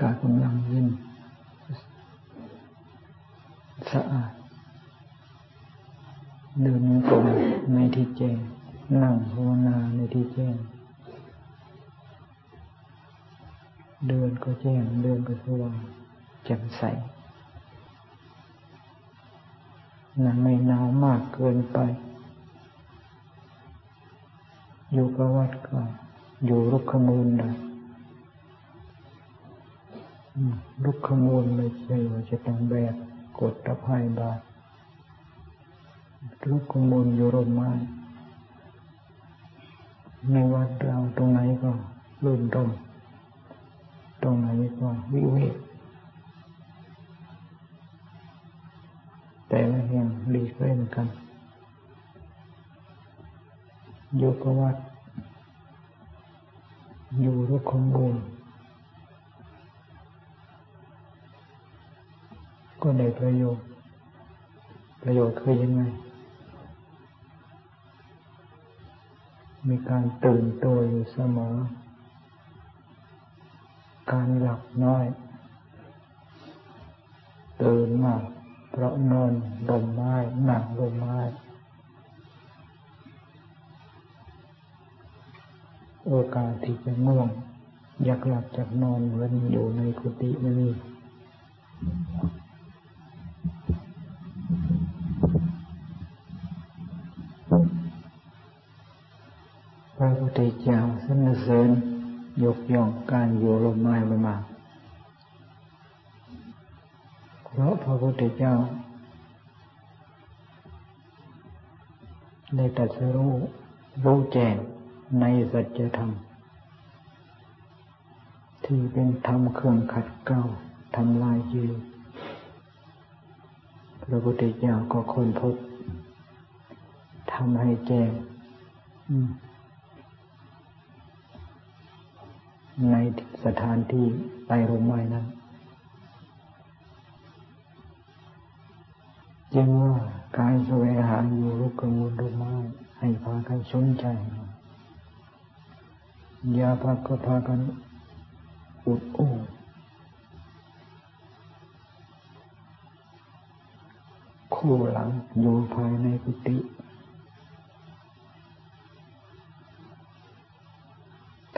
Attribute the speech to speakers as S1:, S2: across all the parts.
S1: กาศกำลังเย็นสะอาด เดินกลมในที่แจ้ง นั่งภาวนาในที่แจ้ง เดินก็แจ้ง เดินก็สว่างแจ่มใสนั่งไม่หนาวมากเกินไป อยู่กับวัดก็อยู่รุกขมูลได้ ลุกขมูลไม่ใช่ว่าจะต้องแบกกดตะไคร่บาทลุกขมูลอยู่ร่มไม้ในวัดเราตรงไหนก็รื่นรมตรงไหนก็วิเวกแต่ละแห่งดีเล่นกันอยู่กับวัดอยู่รุกขมูล ก็ได้ประโยชน์ ประโยชน์คือยังไง มีการตื่นตัวอยู่เสมอ การหลับน้อย ตื่นมาก เพราะนอนลมไม้หนังลมไม้โอกาสที่จะง่วง อยากหลับจากนอนเหมือนอยู่ในกุฏิไม่มี พระพุทธเจ้าสรรเสริญยกย่องการอยู่ลมไม้ไว้มาเพราะพระพุทธเจ้าได้ตรัสรู้รู้แจ้งในสัจธรรม ที่เป็นธรรมเครื่องขัดเกลาทำลายกิเลสพระพุทธเจ้าก็ค้นพบทำให้แจ้ง ในสถานที่ไปลมไม้นั้นจึงว่าการแสวงหาอยู่ลุกกระมูลลมไม้ให้พากันสนใจอย่าพักก็พากันอุดอู้คู่หลังอยู่ภายในกุฏิ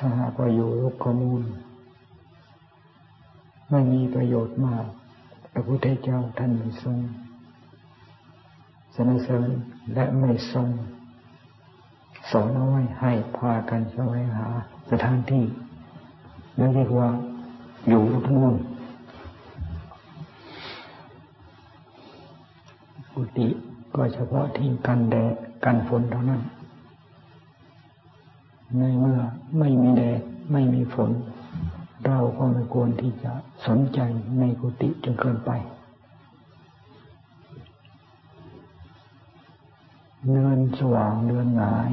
S1: ถ้าหากว่าอยู่ลกขมูล ไม่มีประโยชน์มาก พระพุทธเจ้าท่านไม่ทรงสนเสริญและไม่ทรงสอนเอาไว้ให้พากันแสวงหาสถานที่เรียกว่าอยู่ลกมูลกุฏิก็เฉพาะที่กันแดดกันฝนเท่านั้น ในเมื่อไม่มีแดดไม่มีฝน เราก็ไม่ควรที่จะสนใจในกุฏิจนเกินไปเดินสว่างเดินหงาย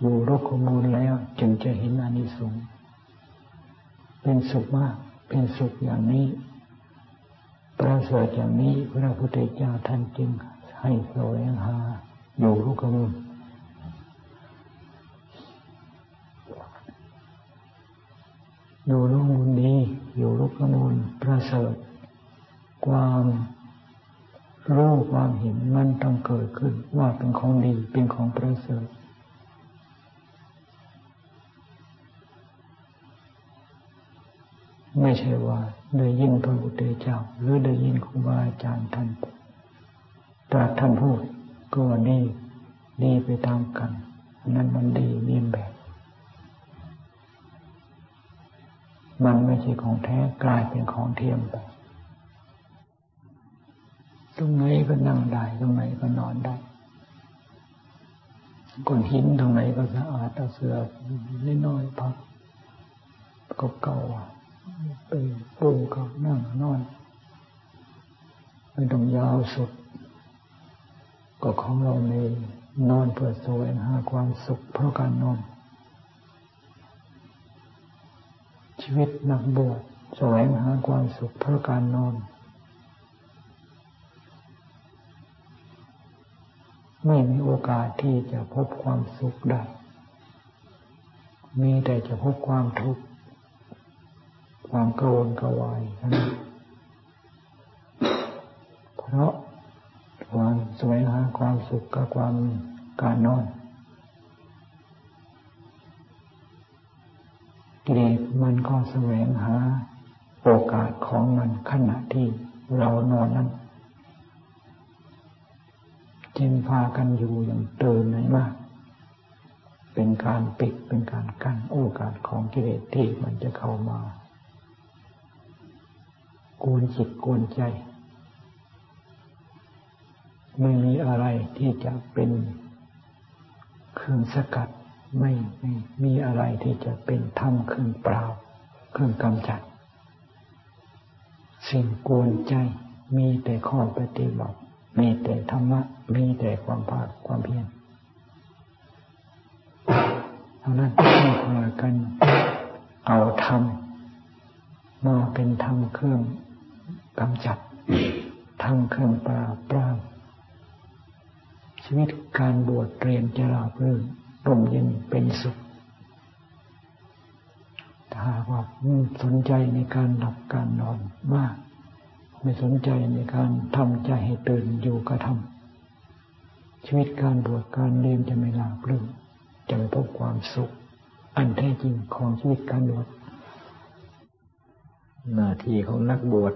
S1: อยู่รกขมูลแล้วจึงจะเห็นอานิสงส์เป็นสุขมากเป็นสุขอย่างนี้ ประเสริฐอย่างนี้พระพุทธเจ้าท่านจึงให้แสวงหาอยู่รกขมูล มูลประเสริฐ ความรู้ความเห็นมันต้องเกิดขึ้นว่าเป็นของดีเป็นของประเสริฐไม่ใช่ว่าได้ยินพระพุทธเจ้าหรือได้ยินครูบาอาจารย์ท่านตรัสท่านพูดก็ดีดีไปตามกัน นั้นมันดีเรียนแบบ มันไม่ใช่ของแท้กลายเป็นของเทียมไปตรงไหนก็นั่งได้ตรงไหนก็นอนได้ก้อนหินตรงไหนก็สะอาดเอาเสือน้น้อยพักก็เก่าไปปูก็นั่งนอนไม่ต้องยาวสุด ก็ของเราในนอนเพื่อแสวงหาความสุขเพราะการนอน ชีวิตนักบวชแสวงหาความสุขเพราะการนอน ไม่มีโอกาสที่จะพบความสุขได้ มีแต่จะพบความทุกข์ ความกระวนกระวายนะเพราะความสวยหาความสุขกับความการนอน กิเลสมันก็แสวงหา โอกาสของมันขณะที่เรานอนนั้นจึงพากันอยู่อย่างเตือนไหนมาก เป็นการปิดเป็นการกั้นโอกาสของกิเลสที่มันจะเข้ามากวนจิตกวนใจ ไม่มีอะไรที่จะเป็นเครื่องสกัด ไม่ไม่มีอะไรที่จะเป็นธรรมเครื่องเปล่า เครื่องกำจัด สิ่งกวนใจมีแต่ข้อปฏิบัติ มีแต่ธรรมะ มีแต่ความภาคความเพียรเท่านั้นที่พากัน เอาธรรมมาเป็นธรรมเครื่องกำจัดธรรมเครื่องปราบปรามชีวิตการบวชเรียนจะราบรื่น ร่มเย็นเป็นสุข ถ้าว่าสนใจในการหลับการนอนมาก ไม่สนใจในการทำใจให้ตื่นอยู่กระทำชีวิตการบวชการเรียนจะไม่ลาบลื่นจะไม่พบความสุข อันแท้จริงของชีวิตการบวช
S2: หน้าที่ของนักบวช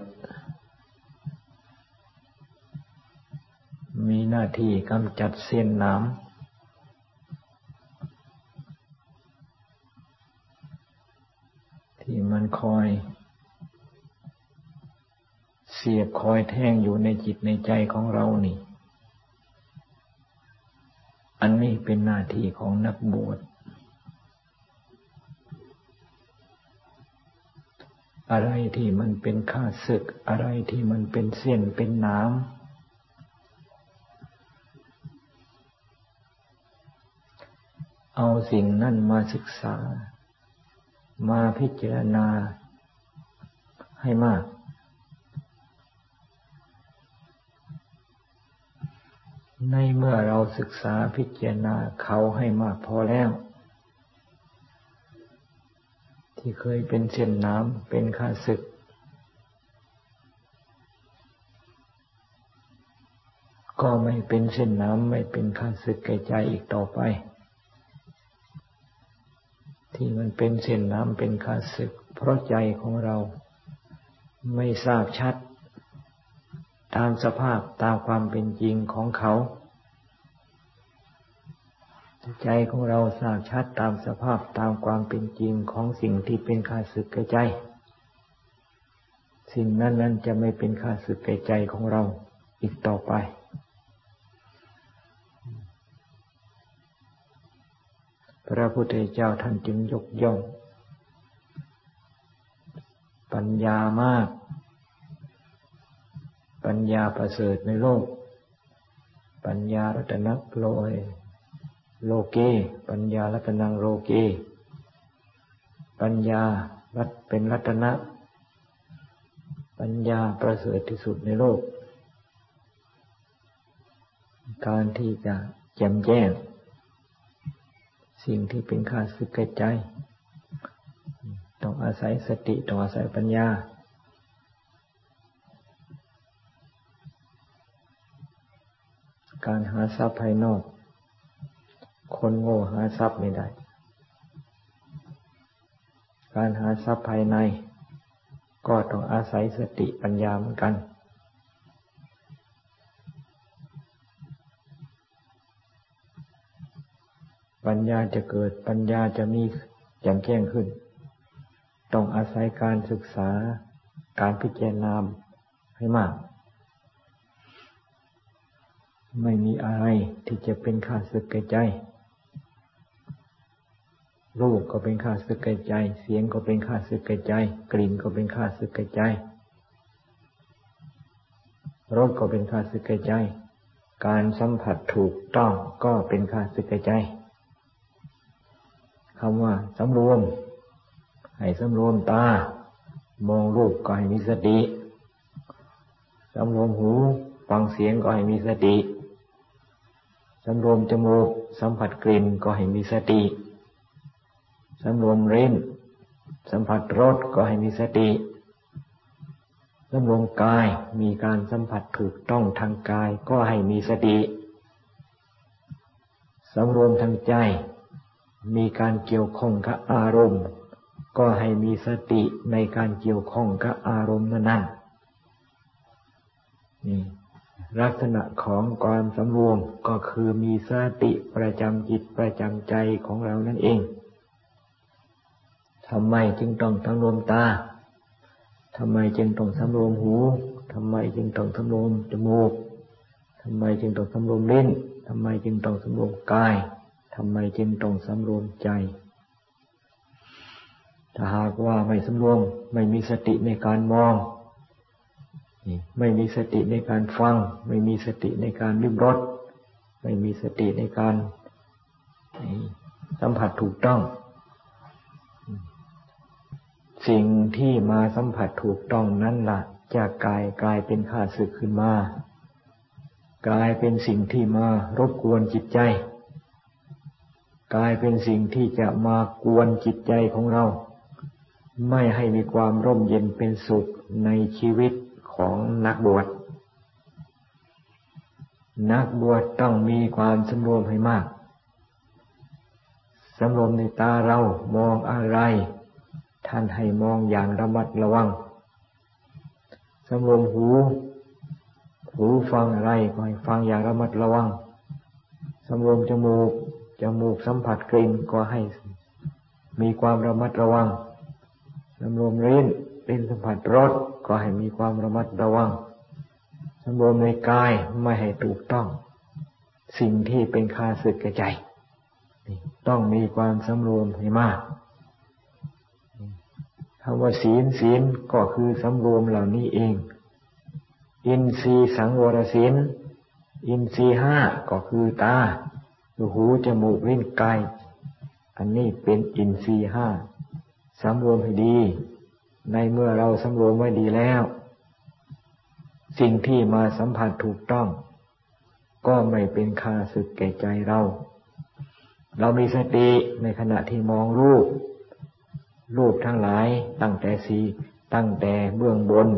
S2: มีหน้าที่กำจัดเส้นน้ำ ที่มันคอย เสียบคอยแทงอยู่ในจิตในใจของเรานี่ อันนี้เป็นหน้าที่ของนักบวช อะไรที่มันเป็นข้าศึก อะไรที่มันเป็นเส้นเป็นน้ำเอาสิ่งนั่นมาศึกษา มาพิจารณาให้มาก ในเมื่อเราศึกษาพิจารณาเขาให้มากพอแล้ว ที่เคยเป็นเส้นน้ำเป็นข้าศึก ก็ไม่เป็นเส้นน้ำไม่เป็นข้าศึกแก่ใจอีกต่อไป ที่มันเป็นเส้นน้ำเป็นขาศึก เพราะใจของเราไม่ทราบชัด ตามสภาพตามความเป็นจริงของเขา ใจของเราทราบชัดตามสภาพตามความเป็นจริงของสิ่งที่เป็นข้าศึกแก่ใจ สิ่งนั้นนั้นจะไม่เป็นข้าศึกแก่ใจของเราอีกต่อไป พระพุทธเจ้าท่านจึงยกย่อง ปัญญามาก ปัญญาประเสริฐในโลก ปัญญารัตนโลยโลเก ปัญญารัตนังโลเก ปัญญารัตเป็นรัตนะ ปัญญาประเสริฐที่สุดในโลก การที่จะแจ่มแจ้ง สิ่งที่เป็นข้าศึกแก่ใจ ต้องอาศัยสติ ต้องอาศัยปัญญา การหาทรัพย์ภายนอก คนโง่หาทรัพย์ไม่ได้ การหาทรัพย์ภายใน ก็ต้องอาศัยสติปัญญาเหมือนกัน ปัญญาจะเกิดปัญญาจะมีแจ่มแจ้งขึ้น ต้องอาศัยการศึกษาการพิจารณาให้มาก ไม่มีอะไรที่จะเป็นข้าศึกแก่ใจ รูปก็เป็นข้าศึกแก่ใจ เสียงก็เป็นข้าศึกแก่ใจ กลิ่นก็เป็นข้าศึกแก่ใจรสก็เป็นข้าศึกแก่ใจ การสัมผัสถูกต้องก็เป็นข้าศึกแก่ใจ คำว่าสำรวม ให้สำรวมตา มองรูปก็ให้มีสติสำรวมหูฟังเสียงก็ให้มีสติสำรวมจมูก สัมผัสกลิ่นก็ให้มีสติสำรวมร้นสัมผัสรสก็ให้มีสติสำรวมกายมีการสัมผัสถูกต้องทางกายก็ให้มีสติสำรวมทางใจ มีการเกี่ยวข้องกับอารมณ์ ก็ให้มีสติในการเกี่ยวข้องกับอารมณ์นั้นนี่ลักษณะของการสำรวมก็คือมีสติประจำจิตประจำใจของเรานั่นเองทำไมจึงต้องสำรวมตาทำไมจึงต้องสำรวมหูทำไมจึงต้องสำรวมจมูกทำไมจึงต้องสำรวมลิ้นทำไมจึงต้องสำรวมกาย ทำไมจึงต้องสำรวมใจ ถ้าหากว่าไม่สำรวม ไม่มีสติในการมอง ไม่มีสติในการฟัง ไม่มีสติในการริมรสไม่มีสติในการสัมผัสถูกต้อง สิ่งที่มาสัมผัสถูกต้องนั้นละ่ะจะกลายกลายเป็นข้าศึกขึ้นมา กลายเป็นสิ่งที่มารบกวนจิตใจ กลายเป็นสิ่งที่จะมากวนจิตใจของเรา ไม่ให้มีความร่มเย็นเป็นสุขในชีวิตของนักบวช นักบวชต้องมีความสำรวมให้มากสำรวมในตาเรามองอะไร ท่านให้มองอย่างระมัดระวังสำรวมหู หูฟังอะไรก็ให้ฟังอย่างระมัดระวังสำรวมจมูก จมูกสัมผัสกลิ่นก็ให้มีความระมัดระวังสำรวมลิ้นลิ้นสัมผัสรสก็ให้มีความระมัดระวังสำรวมในกายไม่ให้ถูกต้อง สิ่งที่เป็นคาสึกกระใจ ต้องมีความสำรวมให้มากคำว่าศีลศีลก็คือสำรวมเหล่านี้เอง อินทรีสังวรศีล อินทรีห้าก็คือตา หูจมูกลิ้นกายอันนี้เป็นอินทรีห้าสำรวมให้ดี ในเมื่อเราสำรวมไว้ดีแล้ว สิ่งที่มาสัมผัสถูกต้อง ก็ไม่เป็นคาศึกแก่ใจเรา เรามีสติในขณะที่มองรูป รูปทั้งหลายตั้งแต่สีตั้งแต่เบื้องบน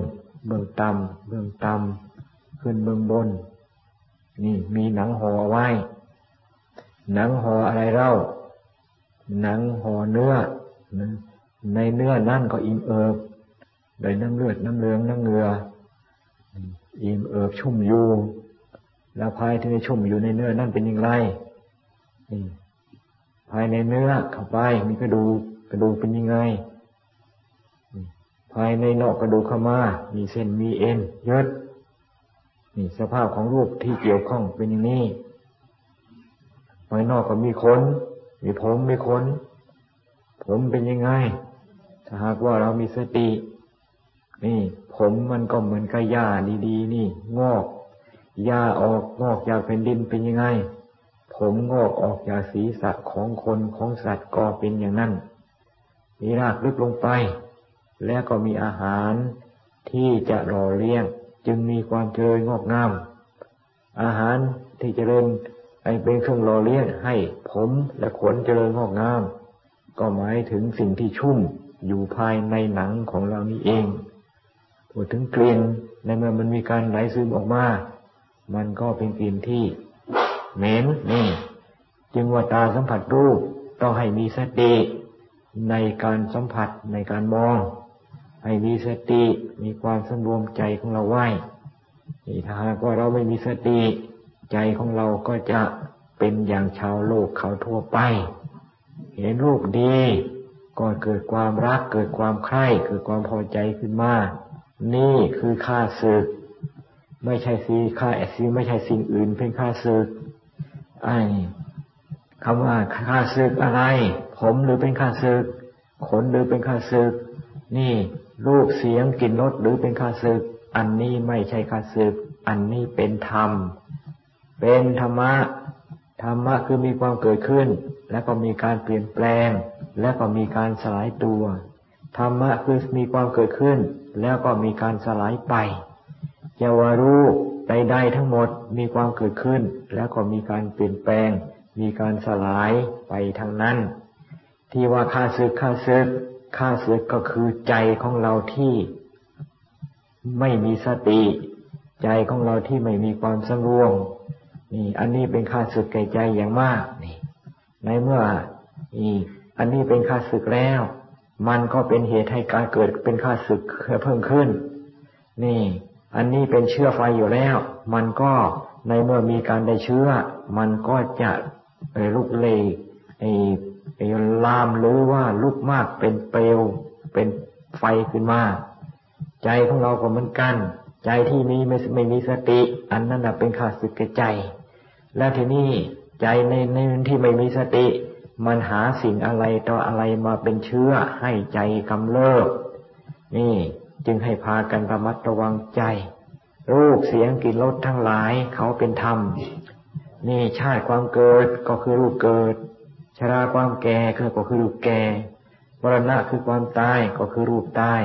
S2: เบื้องต่ำเบื้องต่ำขึ้นเบื้องบน นี่มีหนังห่อไว้ หนังห่ออะไรเล่า หนังห่อเนื้อในเนื้อนั่นก็อิ่มเอิบโดยน้ำเลือดน้ำเลืองน้ำเงืออิ่มเอิบชุ่มอยู่ แล้วภายที่ชุ่มอยู่ในเนื้อนั่นเป็นอย่างไรภายในเนื้อเข้าไปมีกระดูกกระดูกเป็นยังไง ภายในนอกกระดูกเข้ามา มีเส้นมีเอ็นเยอนี่สภาพของรูปที่เกี่ยวข้องเป็นอย่างนี้ ภายนอกก็มีขนมีผมมีขนผมเป็นยังไง ถ้าหากว่าเรามีสติ นี่ ผมมันก็เหมือนกับหญ้าดีๆ นี่ งอกหญ้าออกงอกจากแผ่นดินเป็นยังไง ผมงอกออกจากศีรษะของคนของสัตว์ก็เป็นอย่างนั้น มีรากลึกลงไป แล้วก็มีอาหารที่จะหล่อเลี้ยงจึงมีความเจริญงอกงาม อาหารที่เจริญ ไอเป็นเครื่องหล่อเลี้ยงให้ผมและขนเจริญงอกงาม ก็หมายถึงสิ่งที่ชุ่มอยู่ภายในหนังของเรานี่เองพูดถึงกลิ่นในเมื่อมันมีการไหลซึมออกมา มันก็เป็นกลิ่นที่เหม็นนี่ จึงว่าตาสัมผัสรูปต้องให้มีสติในการสัมผัสในการมอง ให้มีสติมีความสำรวมใจของเราไว้ถ้าหากว่าเราไม่มีสติ ใจของเราก็จะเป็นอย่างชาวโลกเขาทั่วไป เห็นรูปดีก็เกิดความรักเกิดความใคร่เกิดความพอใจขึ้นมา นี่คือค่าศึก ไม่ใช่สีค่าแอซีไม่ใช่สิ่งอื่นเป็นค่าศึกไอ้คำว่าค่าศึกอะไร ผมหรือเป็นค่าศึก ขนหรือเป็นค่าศึก นี่รูปเสียงกลิ่นรสหรือเป็นค่าศึก อันนี้ไม่ใช่ค่าศึก อันนี้เป็นธรรม เป็นธรรมะ ธรรมะคือมีความเกิดขึ้น แล้วก็มีการเปลี่ยนแปลง แล้วก็มีการสลายตัว ธรรมะคือมีความเกิดขึ้น แล้วก็มีการสลายไปเจวรู้ใดๆทั้งหมดมีความเกิดขึ้น แล้วก็มีการเปลี่ยนแปลง มีการสลายไปทางนั้น ที่ว่าข้าศึกข้าศึกข้าศึกก็คือใจของเราที่ไม่มีสติ ใจของเราที่ไม่มีความสงบ นี่ อันนี้เป็นข้าศึกแก่ใจอย่างมากนี่ ในเมื่อนี่อันนี้เป็นข้าศึกแล้ว มันก็เป็นเหตุให้การเกิดเป็นข้าศึกเพิ่มขึ้น นี่ อันนี้เป็นเชื้อไฟอยู่แล้ว มันก็ในเมื่อมีการได้เชื้อ มันก็จะลุกเลยไอ้ไอ้ลามหรือว่าลุกมากเป็นเปลวเป็นไฟขึ้นมา ใจของเราก็เหมือนกัน ใจที่มีไม่ไม่มีสติ อันนั้นเป็นข้าศึกใจ แล้วทีนี้ใจในในที่ไม่มีสติ มันหาสิ่งอะไรต่ออะไรมาเป็นเชื้อให้ใจกำเริบนี่จึงให้พากันระมัดระวังใจ รูปเสียงกลิ่นรสทั้งหลายเขาเป็นธรรม นี่ชาติความเกิดก็คือรูปเกิด ชราความแก่ก็คือรูปแก่มรณะคือความตายก็คือรูปตาย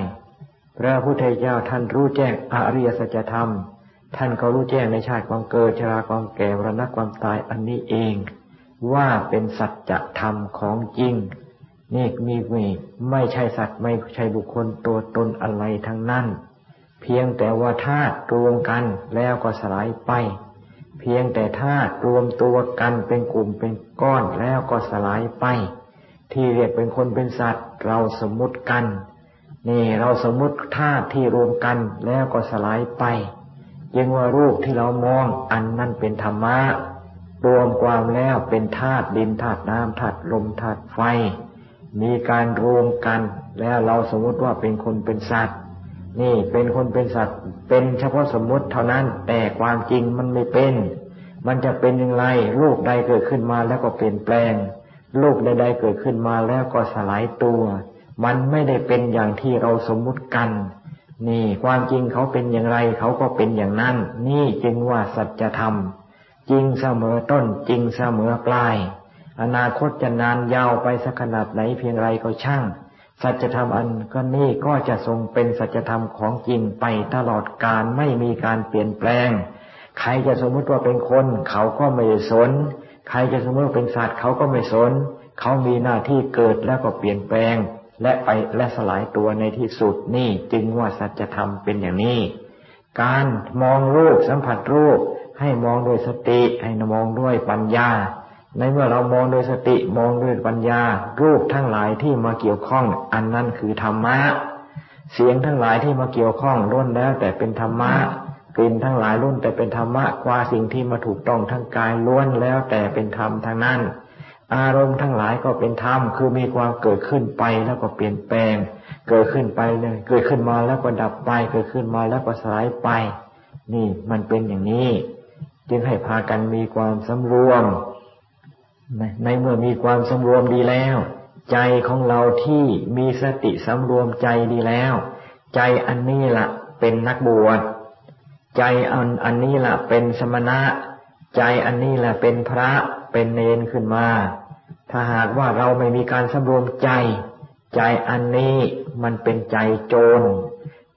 S2: พระพุทธเจ้าท่านรู้แจ้งอริยสัจธรรม ท่านก็รู้แจ้งในชาติความเกิดชราความแก่มรณะความตายอันนี้เอง ว่าเป็นสัจธรรมของจริงนี่มีมีไม่ใช่สัตว์ไม่ใช่บุคคลตัวตนอะไรทั้งนั้น เพียงแต่ว่าธาตุรวมกันแล้วก็สลายไป เพียงแต่ธาตุรวมตัวกันเป็นกลุ่มเป็นก้อนแล้วก็สลายไป ที่เรียกเป็นคนเป็นสัตว์ เราสมมุติกัน นี่เราสมมุติธาตุที่รวมกันแล้วก็สลายไป ยังว่ารูปที่เรามองอันนั้นเป็นธรรมะรวมความแล้วเป็นธาตุดินธาตุน้ำธาตุลมธาตุไฟ มีการรวมกัน แล้วเราสมมติว่าเป็นคนเป็นสัตว์ นี่เป็นคนเป็นสัตว์ เป็นเฉพาะสมมติเท่านั้น แต่ความจริงมันไม่เป็น มันจะเป็นอย่างไรลูกใดเกิดขึ้นมาแล้วก็เปลี่ยนแปลงลูกใดๆเกิดขึ้นมาแล้วก็สลายตัว มันไม่ได้เป็นอย่างที่เราสมมติกัน นี่ความจริงเขาเป็นอย่างไรเขาก็เป็นอย่างนั้น นี่จึงว่าสัจธรรม จริงเสมอต้นจริงเสมอปลาย อนาคตจะนานยาวไปสักขนาดไหนเพียงไรก็ช่าง สัจธรรมอันก็นี่ก็จะทรงเป็นสัจธรรมของจริงไปตลอดกาลไม่มีการเปลี่ยนแปลง ใครจะสมมติว่าเป็นคน เขาก็ไม่สน ใครจะสมมติว่าเป็นสัตว์เขาก็ไม่สน เขามีหน้าที่เกิดแล้วก็เปลี่ยนแปลง และไปและสลายตัวในที่สุดนี่จึงว่าสัจธรรมเป็นอย่างนี้ การมองรูปสัมผัสรูป ให้มองด้วยสติให้มองด้วยปัญญา ในเมื่อเรามองโดยสติมองด้วยปัญญา รูปทั้งหลายที่มาเกี่ยวข้องอันนั้นคือธรรมะเสียงทั้งหลายที่มาเกี่ยวข้องล้วนแล้ว แต่เป็นธรรมะกลิ่นทั้งหลายล้วนแต่เป็นธรรมะกว่าสิ่งที่มาถูกต้องทั้งกายล้วนแล้วแต่เป็นธรรมทางนั้น อารมณ์ทั้งหลายก็เป็นธรรม คือมีความเกิดขึ้นไปแล้วก็เปลี่ยนแปลง เกิดขึ้นไปเนี่ยเกิดขึ้นมาแล้วก็ดับไป เกิดขึ้นมาแล้วก็สลายไป นี่มันเป็นอย่างนี้ จึงให้พากันมีความสำรวม ในเมื่อมีความสำรวมดีแล้ว ใจของเราที่มีสติสำรวมใจดีแล้ว ใจอันนี้ละเป็นนักบวช ใจอันอันนี้ละเป็นสมณะ ใจอันนี้ละเป็นพระ เป็นเนนขึ้นมา ถ้าหากว่าเราไม่มีการสำรวมใจ ใจอันนี้มันเป็นใจโจร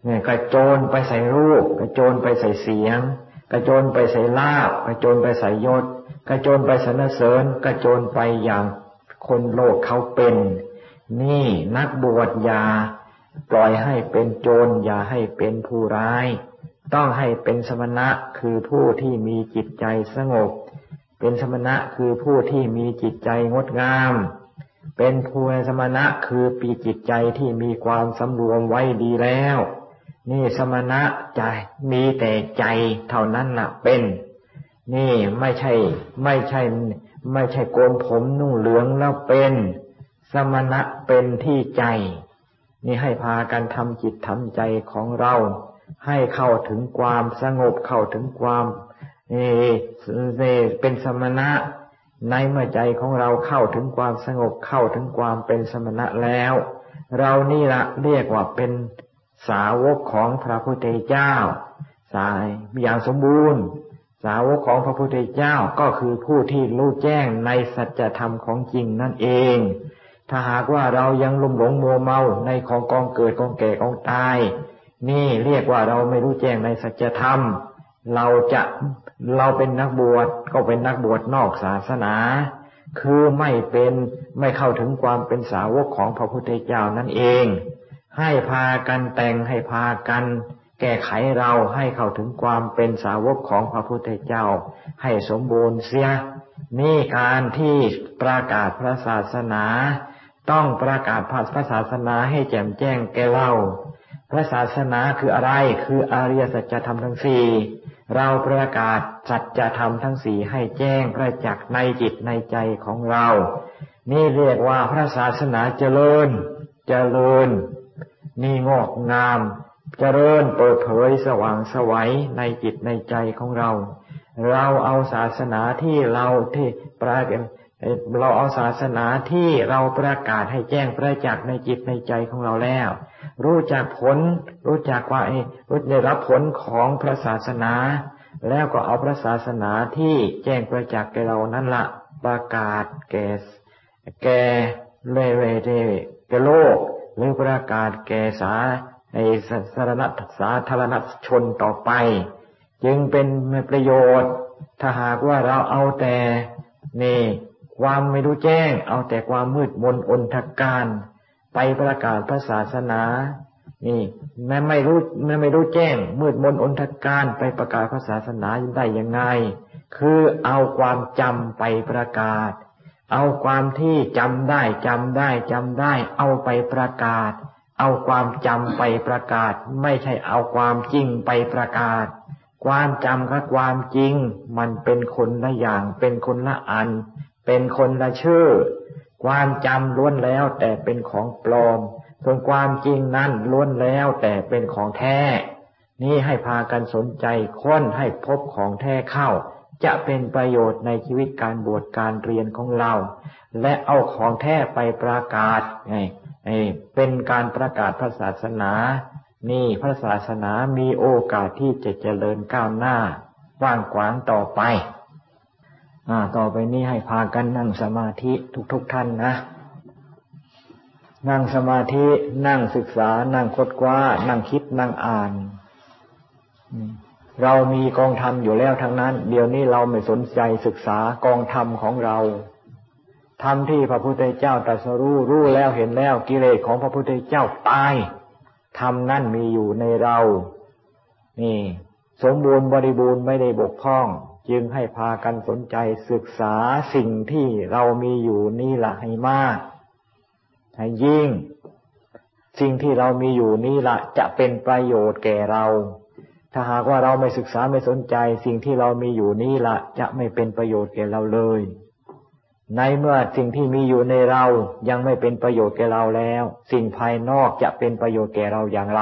S2: เนี่ยกระโจนไปใส่รูป กระโจนไปใส่เสียง กระโจนไปใส่ลาบ กระโจนไปใส่ยศ กระโจนไปสนเสริญ กระโจนไปอย่างคนโลกเขาเป็น นี่นักบวชยาปล่อยให้เป็นโจรอย่าให้เป็นผู้ร้าย ต้องให้เป็นสมณะคือผู้ที่มีจิตใจสงบ เป็นสมณะคือผู้ที่มีจิตใจงดงาม เป็นผู้สมณะคือปีจิตใจที่มีความสำรวมไว้ดีแล้ว นี่สมณะใจมีแต่ใจเท่านั้นนะเป็น นี่ไม่ใช่ไม่ใช่ ไม่ใช่โกนผมนุ่งเหลืองแล้วเป็น สมณะเป็นที่ใจ นี่ให้พากันทำจิตทำใจของเรา ให้เข้าถึงความสงบเข้าถึงความ เป็นสมณะในเมื่อใจของเราเข้าถึงความสงบเข้าถึงความเป็นสมณะแล้ว เรานี่ละเรียกว่าเป็นสาวกของพระพุทธเจ้า สายอย่างสมบูรณ์ สาวกของพระพุทธเจ้าก็คือผู้ที่รู้แจ้งในสัจธรรมของจริงนั่นเอง ถ้าหากว่าเรายังลุ่มหลงมัวเมาในของกองเกิดกองแก่กองตาย นี่เรียกว่าเราไม่รู้แจ้งในสัจธรรม เราจะ เราเป็นนักบวชก็เป็นนักบวชนอกศาสนา คือไม่เป็นไม่เข้าถึงความเป็นสาวกของพระพุทธเจ้านั่นเอง ให้พากันแต่งให้พากัน แก้ไขเราให้เข้าถึงความเป็นสาวกของพระพุทธเจ้า ให้สมบูรณ์เสียนี่การที่ประกาศพระศาสนา ต้องประกาศพระศาสนาให้แจ่มแจ้งแก่เราพระศาสนาคืออะไรคืออริยสัจธรรมทั้งสี่ เราประกาศสัจธรรมทั้งสี่ให้แจ้งประจักษ์ในจิตในใจของเรา นี่เรียกว่าพระศาสนาเจริญ เจริญ นี่งอกงาม เจริญเปิดเผยสว่างสวัยในจิตในใจของเรา เราเอาศาสนาที่เราที่ประกาศ เราเอาศาสนาที่เราประกาศให้แจ้งประจักษ์ในจิตในใจของเราแล้ว รู้จักผล รู้จักว่ารู้ได้รับผลของพระศาสนา แล้วก็เอาพระศาสนาที่แจ้งประจักษ์แก่เรานั่นละประกาศแก่แก่เลเวเดแก่โลก หรือประกาศแก่สาในสารณสาธารณชนต่อไป จึงเป็นประโยชน์ ถ้าหากว่าเราเอาแต่นี่ ความไม่รู้แจ้ง เอาแต่ความมืดมนอนทการ ไปประกาศพระศาสนา นี่แม้ไม่รู้แม้ไม่รู้แจ้ง มืดมนอนทการไปประกาศพระศาสนาได้ยังไง คือเอาความจำไปประกาศ เอาความที่จำได้จำได้จำได้ เอาไปประกาศ เอาความจำไปประกาศ ไม่ใช่เอาความจริงไปประกาศ ความจำกับความจริง มันเป็นคนละอย่างเป็นคนละอัน เป็นคนละชื่อ ความจำล้วนแล้วแต่เป็นของปลอม ส่วนความจริงนั้นล้วนแล้วแต่เป็นของแท้ นี่ให้พากันสนใจค้นให้พบของแท้เข้า จะเป็นประโยชน์ในชีวิตการบวชการเรียนของเรา และเอาของแท้ไปประกาศไงเป็นการประกาศพระศาสนา นี่พระศาสนามีโอกาสที่จะเจริญก้าวหน้าว่างขวางต่อไป อ่า ต่อไปนี้ให้พากันนั่งสมาธิทุกๆทท่านนะ นั่งสมาธินั่งศึกษา นั่งคดกว้า นั่งคิดนั่งอ่าน เรามีกองธรรมอยู่แล้วทั้งนั้น เดี๋ยวนี้เราไม่สนใจศึกษากองธรรมของเราธรรมที่พระพุทธเจ้าตรัสรู้รู้แล้วเห็นแล้วกิเลสของพระพุทธเจ้าตายธรรมนั่นมีอยู่ในเรา นี่ สมบูรณ์บริบูรณ์ไม่ได้บกพร่อง จึงให้พากันสนใจศึกษาสิ่งที่เรามีอยู่นี่ละให้มากให้ยิ่ง สิ่งที่เรามีอยู่นี่ละจะเป็นประโยชน์แก่เรา ถ้าหากว่าเราไม่ศึกษาไม่สนใจ สิ่งที่เรามีอยู่นี่ละจะไม่เป็นประโยชน์แก่เราเลย ในเมื่อสิ่งที่มีอยู่ในเรายังไม่เป็นประโยชน์แก่เราแล้ว สิ่งภายนอกจะเป็นประโยชน์แก่เราอย่างไร